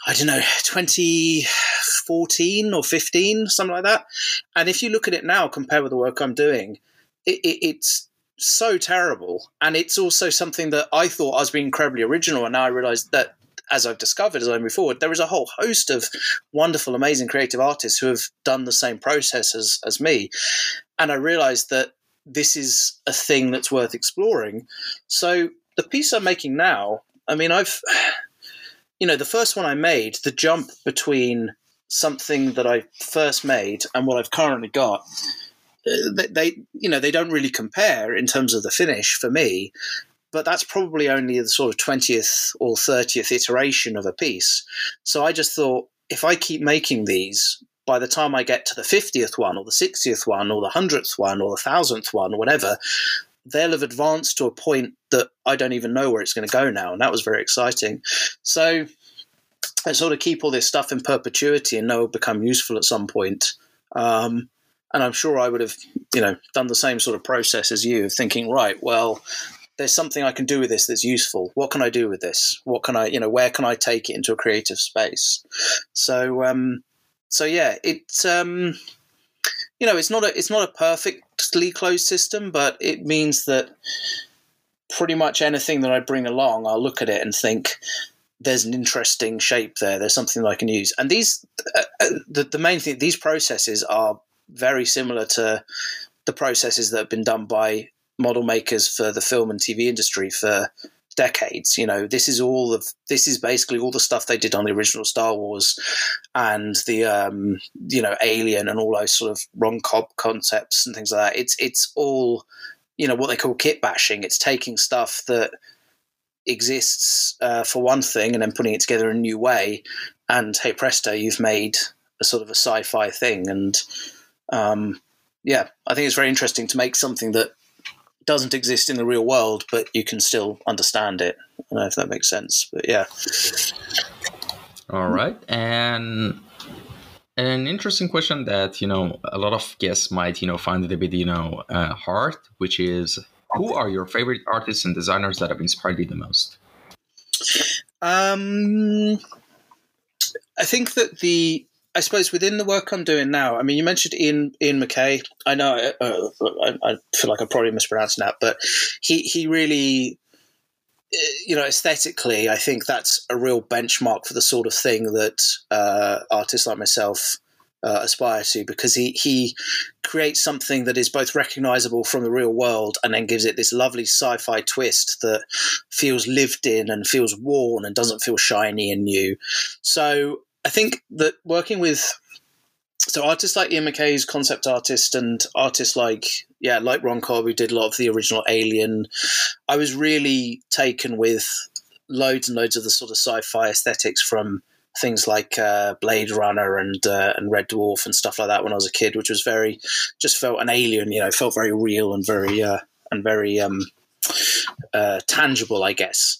I don't know, 2014 or 15, something like that. And if you look at it now, compared with the work I'm doing, it, it, it's so terrible. And it's also something that I thought I was being incredibly original. And now I realize that as I've discovered as I move forward, there is a whole host of wonderful, amazing creative artists who have done the same process as, as me. And I realized that this is a thing that's worth exploring. So the piece I'm making now, I mean, I've, you know, the first one I made, the jump between something that I first made and what I've currently got, uh, they, they, you know, they don't really compare in terms of the finish for me. But that's probably only the sort of twentieth or thirtieth iteration of a piece. So I just thought, if I keep making these, by the time I get to the 50th one or the 60th one or the 100th one or the 1000th one whatever, they'll have advanced to a point that I don't even know where it's going to go now. And that was very exciting. So I sort of keep all this stuff in perpetuity and know it'll become useful at some point. Um, and I'm sure I would have, you know, done the same sort of process as you thinking, right, well, there's something I can do with this that's useful. What can I do with this? What can I, you know, where can I take it into a creative space? So, um, so yeah, it's um, you know, it's not a it's not a perfectly closed system, but it means that pretty much anything that I bring along, I'll look at it and think there's an interesting shape there. There's something that I can use. And these, uh, uh, the the main thing, these processes are very similar to the processes that have been done by model makers for the film and TV industry for decades. You know, this is all of this is basically all the stuff they did on the original Star Wars and the um, you know Alien and all those sort of Ron Cobb concepts and things like that. It's it's all you know what they call kit bashing. It's taking stuff that exists uh, for one thing and then putting it together in a new way. And hey presto, you've made a sort of a sci-fi thing. And um, yeah, I think it's very interesting to make something that doesn't exist in the real world, but you can still understand it. I don't know if that makes sense, but yeah. All right, and an interesting question that you know a lot of guests might you know find it a bit you know uh, hard, which is who are your favorite artists and designers that have inspired you the most? Um, I think that the I suppose within the work I'm doing now, I mean, you mentioned Ian Ian McQue. I know uh, I, I, feel like I'm probably mispronouncing that, but he he really, uh, you know, aesthetically, I think that's a real benchmark for the sort of thing that uh, artists like myself uh, aspire to, because he he creates something that is both recognizable from the real world and then gives it this lovely sci-fi twist that feels lived in and feels worn and doesn't feel shiny and new. So I think that working with so artists like Ian McQue's concept artist and artists like yeah like Ron Cobb who did a lot of the original Alien, I was really taken with loads and loads of the sort of sci-fi aesthetics from things like uh, Blade Runner and uh, and Red Dwarf and stuff like that when I was a kid, which was very just felt an alien, you know, felt very real and very uh, and very um, uh, tangible, I guess.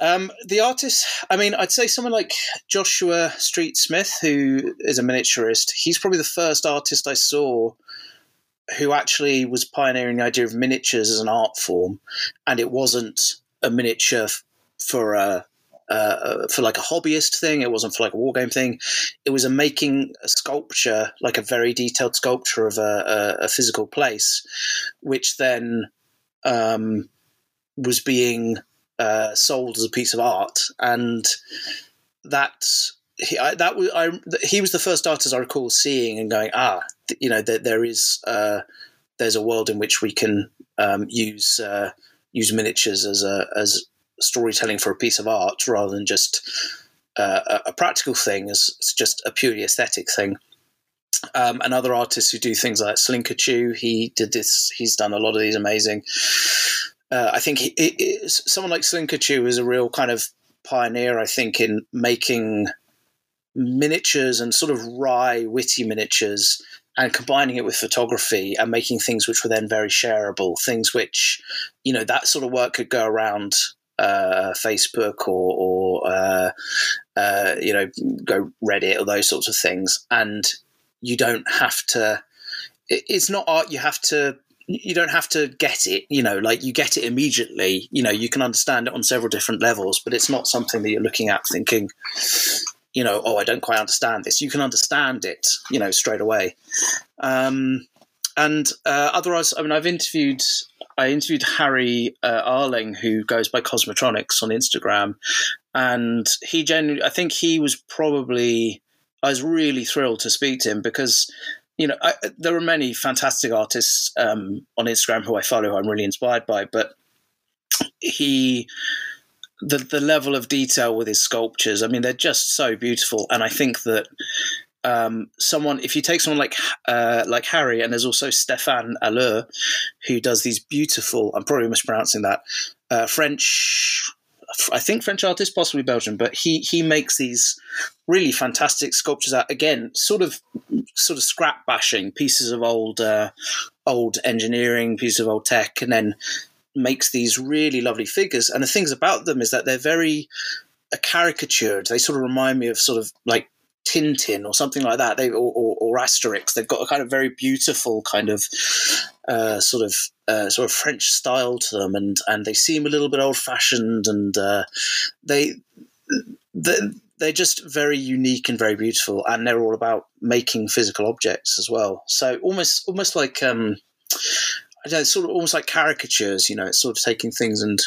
Um, the artist, I mean, I'd say someone like Joshua Street Smith, who is a miniaturist, he's probably the first artist I saw who actually was pioneering the idea of miniatures as an art form. And it wasn't a miniature for a, uh, for like a hobbyist thing. It wasn't for like a war game thing. It was a making a sculpture, like a very detailed sculpture of a, a, a physical place, which then um, was being uh, sold as a piece of art, and that he, I, that was I, he was the first artist I recall seeing and going, ah, you know, there, there is uh, there's a world in which we can um, use uh, use miniatures as a as storytelling for a piece of art rather than just uh, a, practical thing, it's just a purely aesthetic thing. Um, and other artists who do things like Slinkachu, he did this. He's done a lot of these amazing uh, I think he, someone like Slinkachu is a real kind of pioneer, I think, in making miniatures and sort of wry, witty miniatures and combining it with photography and making things which were then very shareable, things which, you know, that sort of work could go around uh, Facebook or, or uh, uh, you know, go Reddit or those sorts of things. And you don't have to, it's not art you have to you don't have to get it you know like you get it immediately. You know you can understand it on several different levels but it's not something that you're looking at thinking you know oh i don't quite understand this. You can understand it you know straight away. Um, and uh, otherwise i mean i've interviewed i interviewed harry uh, arling who goes by cosmotronics on instagram. And he genuinely i think he was probably i was really thrilled to speak to him because you know, I, there are many fantastic artists um, on Instagram who I follow who I'm really inspired by, but he the the level of detail with his sculptures, I mean, they're just so beautiful, and I think that um, someone if you take someone like uh, like Harry, and there's also Stéphane Halleux, who does these beautiful, I'm probably mispronouncing that, uh, French I think French artist, possibly Belgian, but he he makes these really fantastic sculptures out again, sort of sort of scrap bashing pieces of old uh, old engineering, pieces of old tech, and then makes these really lovely figures. And the things about them is that they're very uh, caricatured. They sort of remind me of sort of like Tintin or something like that. They or, or, or Asterix. They've got a kind of very beautiful kind of uh, sort of uh, sort of French style to them, and and they seem a little bit old fashioned, and uh, they they're just very unique and very beautiful, and they're all about making physical objects as well. So almost almost like um, I don't know, sort of almost like caricatures. You know, it's sort of taking things and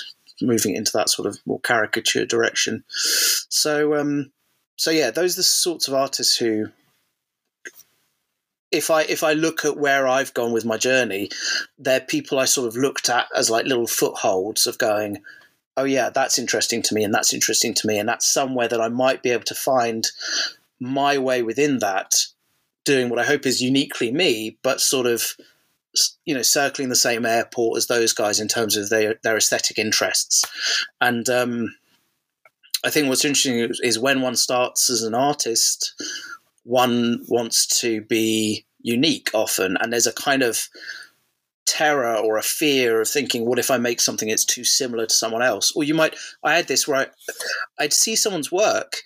moving into that sort of more caricature direction. So um, so yeah, those are the sorts of artists who if I if I look at where I've gone with my journey, they're people I sort of looked at as like little footholds of going, oh yeah, that's interesting to me, and that's interesting to me, and that's somewhere that I might be able to find my way within that, doing what I hope is uniquely me, but sort of you know circling the same airport as those guys in terms of their their aesthetic interests. And um, I think what's interesting is when one starts as an artist, one wants to be unique often, and there's a kind of terror or a fear of thinking, what if I make something that's too similar to someone else? Or you might, I had this where I, I'd see someone's work,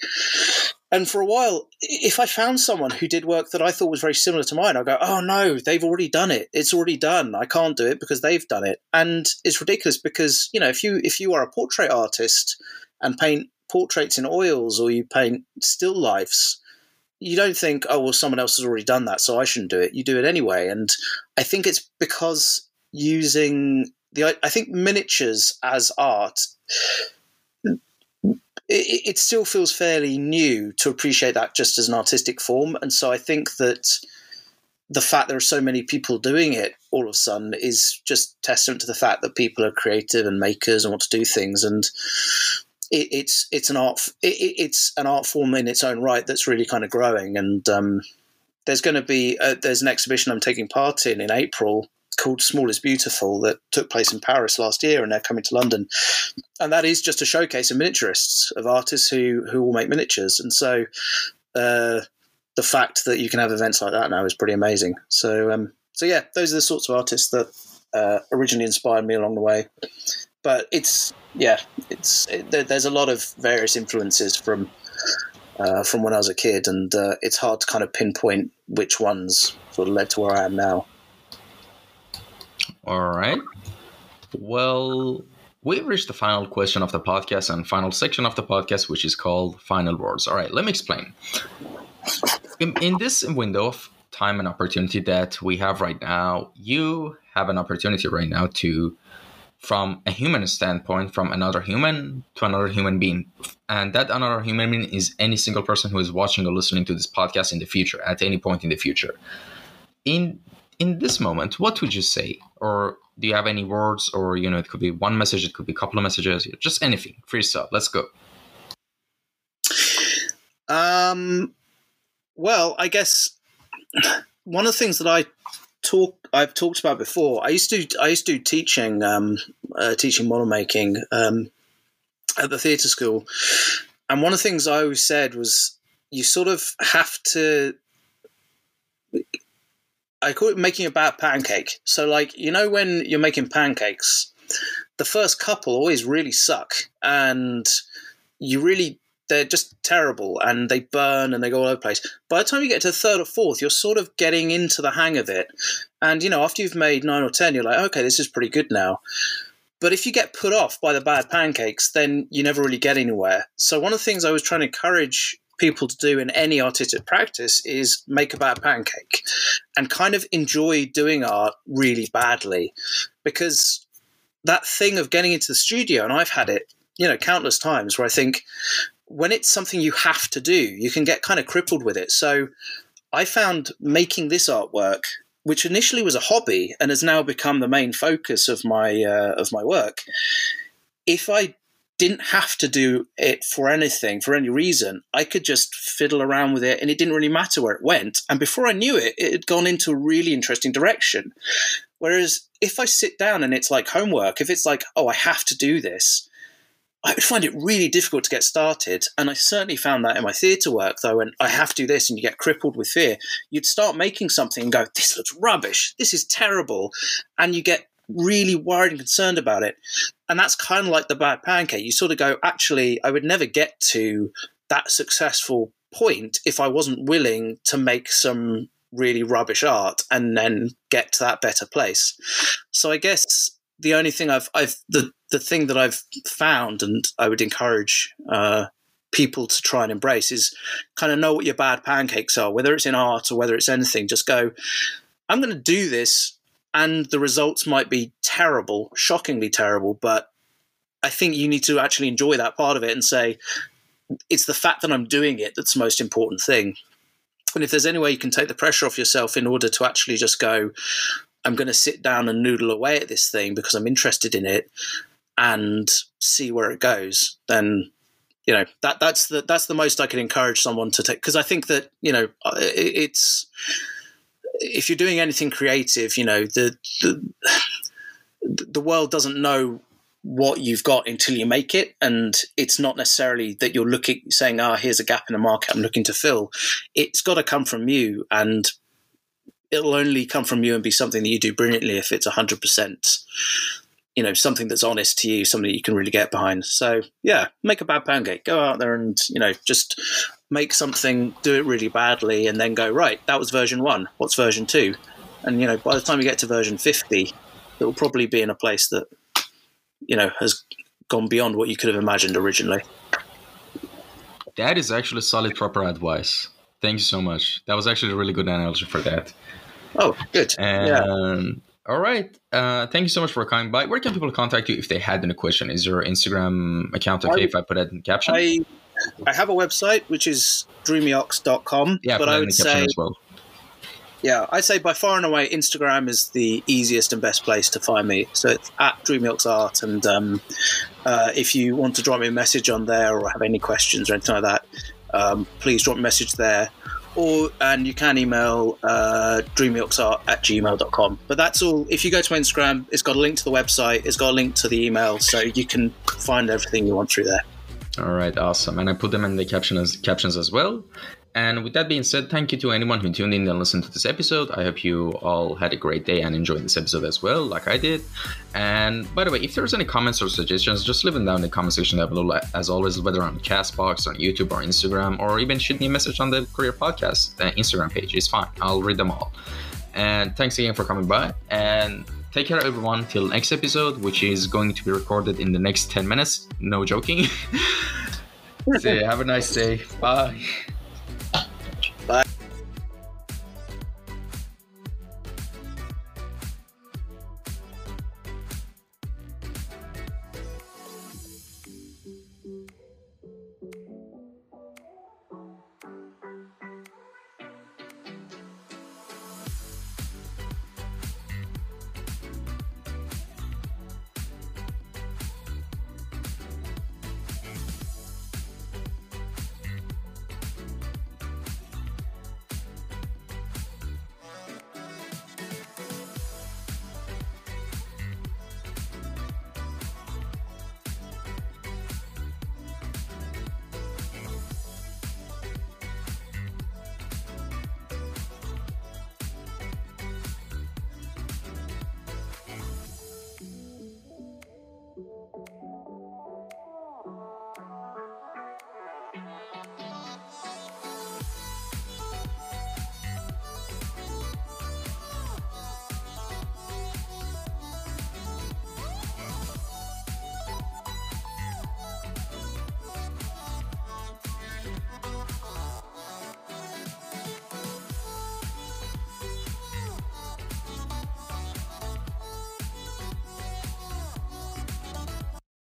and for a while, if I found someone who did work that I thought was very similar to mine, I'd go, oh no, they've already done it. It's already done. I can't do it because they've done it. And it's ridiculous because, you know, if you if you are a portrait artist and paint portraits in oils or you paint still lifes, you don't think, oh, well, someone else has already done that, so I shouldn't do it. You do it anyway. And I think it's because using the, I think miniatures as art, it, it still feels fairly new to appreciate that just as an artistic form. And so I think that the fact there are so many people doing it all of a sudden is just testament to the fact that people are creative and makers and want to do things. And it, it's it's an art it, it's an art form in its own right that's really kind of growing. And um, there's going to be a, there's an exhibition I'm taking part in in April called Small is Beautiful that took place in Paris last year, and they're coming to London. And that is just a showcase of miniaturists, of artists who who will make miniatures. And so uh, the fact that you can have events like that now is pretty amazing. So um, so yeah, those are the sorts of artists that uh, originally inspired me along the way. But it's yeah, it's it, there's a lot of various influences from uh, from when I was a kid, and uh, it's hard to kind of pinpoint which ones sort of led to where I am now. All right. Well, we've reached the final question of the podcast and final section of the podcast, which is called final words. All right, let me explain. In, in this window of time and opportunity that we have right now, you have an opportunity right now to from a human standpoint, from another human to another human being. And that another human being is any single person who is watching or listening to this podcast in the future, at any point in the future. In in this moment, what would you say? Or do you have any words? Or you know, it could be one message, it could be a couple of messages, just anything. Free stuff. Let's go. Um well, I guess one of the things that I talk I've talked about before. I used to I used to do teaching um, uh, teaching model making um, at the theatre school, and one of the things I always said was you sort of have to. I call it making a bad pancake. So, like you know, when you're making pancakes, the first couple always really suck, and you really they're just terrible and they burn and they go all over the place. By the time you get to the third or fourth, you're sort of getting into the hang of it. And, you know, after you've made nine or ten, you're like, okay, this is pretty good now. But if you get put off by the bad pancakes, then you never really get anywhere. So, one of the things I was trying to encourage people to do in any artistic practice is make a bad pancake and kind of enjoy doing art really badly. Because that thing of getting into the studio, and I've had it, you know, countless times where I think, when it's something you have to do, you can get kind of crippled with it. So I found making this artwork, which initially was a hobby and has now become the main focus of my uh, of my work. If I didn't have to do it for anything, for any reason, I could just fiddle around with it and it didn't really matter where it went. And before I knew it, it had gone into a really interesting direction. Whereas if I sit down and it's like homework, if it's like, oh, I have to do this, I would find it really difficult to get started. And I certainly found that in my theatre work, though, when I have to do this and you get crippled with fear, you'd start making something and go, this looks rubbish. This is terrible. And you get really worried and concerned about it. And that's kind of like the bad pancake. You sort of go, actually, I would never get to that successful point if I wasn't willing to make some really rubbish art and then get to that better place. So I guess the only thing I've I've the the thing that I've found, and I would encourage uh, people to try and embrace is kind of know what your bad pancakes are, whether it's in art or whether it's anything. Just go, I'm going to do this, and the results might be terrible, shockingly terrible, but I think you need to actually enjoy that part of it and say, it's the fact that I'm doing it that's the most important thing. And if there's any way you can take the pressure off yourself in order to actually just go, I'm going to sit down and noodle away at this thing because I'm interested in it, and see where it goes, then you know that that's the that's the most I can encourage someone to take because I think that you know it, it's if you're doing anything creative, you know the the the world doesn't know what you've got until you make it. And it's not necessarily that you're looking saying ah oh, here's a gap in the market i'm looking to fill. It's got to come from you. And it'll only come from you and be something that you do brilliantly if it's 100% you know something that's honest to you something you can really get behind so yeah make a bad pound cake go out there and you know just make something do it really badly and then go right that was version one what's version two and you know by the time you get to version 50 it will probably be in a place that you know has gone beyond what you could have imagined originally. That is actually solid, proper advice. Thank you so much. That was actually a really good analogy for that. Oh, good. And yeah. all right. Uh, thank you so much for coming by. Where can people contact you if they had any question? Is your Instagram account okay I, if I put it in caption? I, I have a website which is dreamyox.com. Yeah, but I would say well. Yeah, I'd say by far and away, Instagram is the easiest and best place to find me. So it's at DreamYoxArt, and um, uh, if you want to drop me a message on there or have any questions or anything like that, um, please drop a message there. Or and you can email uh, dreamyoxart at gmail.com. But that's all. If you go to my Instagram, it's got a link to the website, it's got a link to the email, so you can find everything you want through there. All right, awesome. And I put them in the caption as, captions as well. And with that being said, thank you to anyone who tuned in and listened to this episode. I hope you all had a great day and enjoyed this episode as well, like I did. And by the way, if there's any comments or suggestions, just leave them down in the comment section down below, as always, whether on Castbox, on YouTube, or Instagram, or even shoot me a message on the Career Podcast uh, Instagram page. It's fine. I'll read them all. And thanks again for coming by. And take care, everyone. Till next episode, which is going to be recorded in the next 10 minutes. No joking. so, have a nice day. Bye.